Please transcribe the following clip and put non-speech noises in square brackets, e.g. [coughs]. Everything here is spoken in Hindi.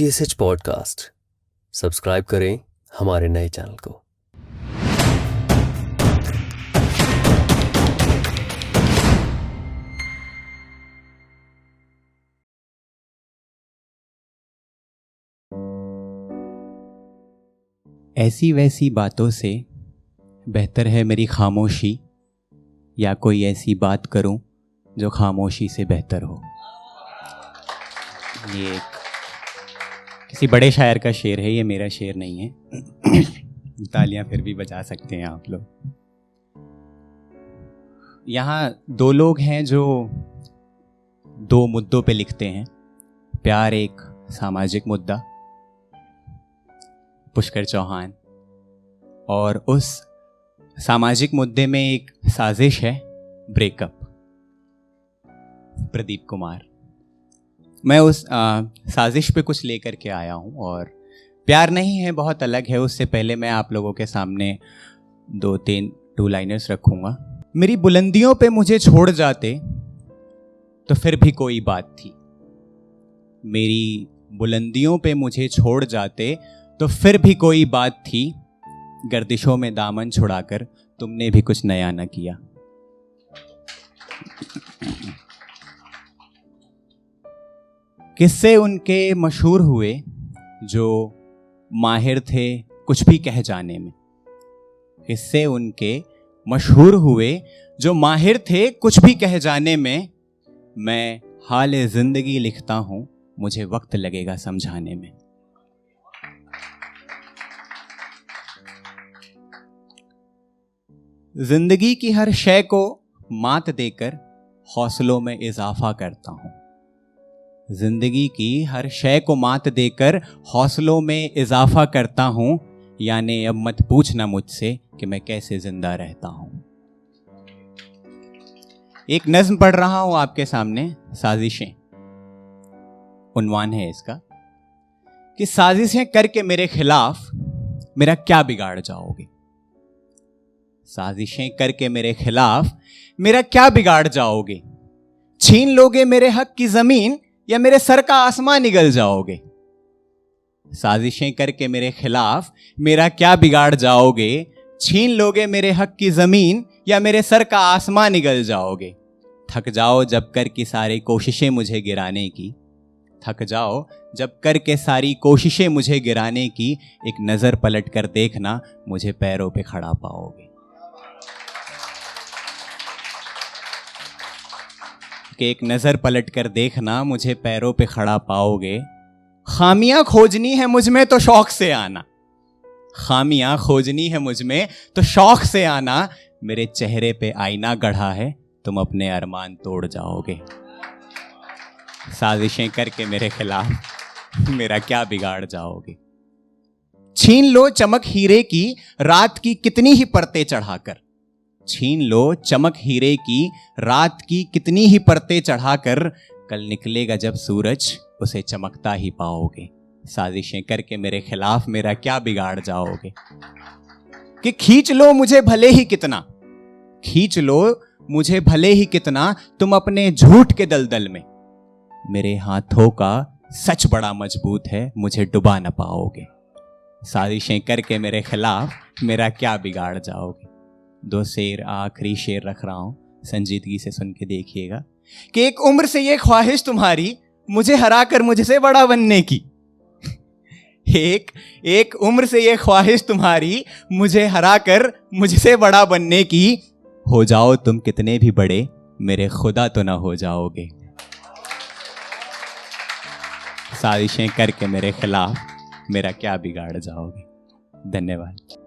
T S H podcast subscribe करें हमारे नए चैनल को। ऐसी वैसी बातों से बेहतर है मेरी खामोशी, या कोई ऐसी बात करूँ जो खामोशी से बेहतर हो। ये एक किसी बड़े शायर का शेर है, ये मेरा शेर नहीं है। [coughs] तालियाँ फिर भी बजा सकते हैं आप लोग। यहाँ दो लोग हैं जो दो मुद्दों पे लिखते हैं। प्यार एक सामाजिक मुद्दा, पुष्कर चौहान। और उस सामाजिक मुद्दे में एक साजिश है, ब्रेकअप। प्रदीप कुमार। मैं उस आ, साजिश पे कुछ लेकर के आया हूँ और प्यार नहीं है बहुत अलग है। उससे पहले मैं आप लोगों के सामने दो तीन टू लाइनर्स रखूँगा। मेरी बुलंदियों पे मुझे छोड़ जाते तो फिर भी कोई बात थी। मेरी बुलंदियों पे मुझे छोड़ जाते तो फिर भी कोई बात थी। गर्दिशों में दामन छुड़ाकर तुमने भी कुछ नया न किया। किस्से उनके मशहूर हुए जो माहिर थे कुछ भी कह जाने में। किस्से उनके मशहूर हुए जो माहिर थे कुछ भी कह जाने में, मैं हाल ज़िंदगी लिखता हूँ, मुझे वक्त लगेगा समझाने में। ज़िंदगी की हर शय को मात देकर हौसलों में इजाफा करता हूँ। ज़िंदगी की हर शय को मात देकर हौसलों में इजाफा करता हूँ। यानी अब मत पूछना मुझसे कि मैं कैसे ज़िंदा रहता हूँ। एक नज्म पढ़ रहा हूँ आपके सामने, साजिशें। उनवान है इसका कि साजिशें करके मेरे खिलाफ मेरा क्या बिगाड़ जाओगे? साजिशें करके मेरे खिलाफ मेरा क्या बिगाड़ जाओगे? छीन लोगे मेरे हक की ज़मीन या मेरे सर का आसमान निगल जाओगे? साजिशें करके मेरे खिलाफ मेरा क्या बिगाड़ जाओगे? छीन लोगे मेरे हक की ज़मीन या मेरे सर का आसमान निगल जाओगे? थक जाओ जब कर की सारी कोशिशें मुझे गिराने की। थक जाओ जब कर के सारी कोशिशें मुझे गिराने की। एक नज़र पलट कर देखना मुझे पैरों पे खड़ा पाओगे। कि एक नज़र पलट कर देखना, मुझे पैरों पे खड़ा पाओगे। खामियाँ खोजनी है मुझमें तो शौक से आना। खामियाँ खोजनी है मुझमें तो शौक से आना। मेरे चेहरे पे आईना गढ़ा है, तुम अपने अरमान तोड़ जाओगे। साजिशें करके मेरे खिलाफ मेरा क्या बिगाड़ जाओगे? छीन लो चमक हीरे की, रात की कितनी ही परतें चढ़ाकर। छीन लो, चमक हीरे की, रात की कितनी ही परतें चढ़ाकर, कल निकलेगा जब सूरज, उसे चमकता ही पाओगे। साजिशें करके मेरे खिलाफ मेरा क्या बिगाड़ जाओगे? कि खींच लो मुझे भले ही कितना। खींच लो मुझे भले ही कितना, तुम अपने झूठ के दलदल में। मेरे हाथों का सच बड़ा मज़बूत है, मुझे डुबा ना पाओगे। साजिशें करके मेरे खिलाफ मेरा क्या बिगाड़ जाओगे? दो शेर, आखिरी शेर रख रहा हूँ। संजीदगी से सुन के देखिएगा कि एक उम्र से ये ख्वाहिश तुम्हारी मुझे हरा कर मुझसे बड़ा बनने की। एक एक उम्र से ये ख्वाहिश तुम्हारी मुझे हरा कर मुझसे बड़ा बनने की। हो जाओ तुम कितने भी बड़े, मेरे खुदा तो ना हो जाओगे। साजिशें करके मेरे खिलाफ मेरा क्या बिगाड़ जाओगे? धन्यवाद।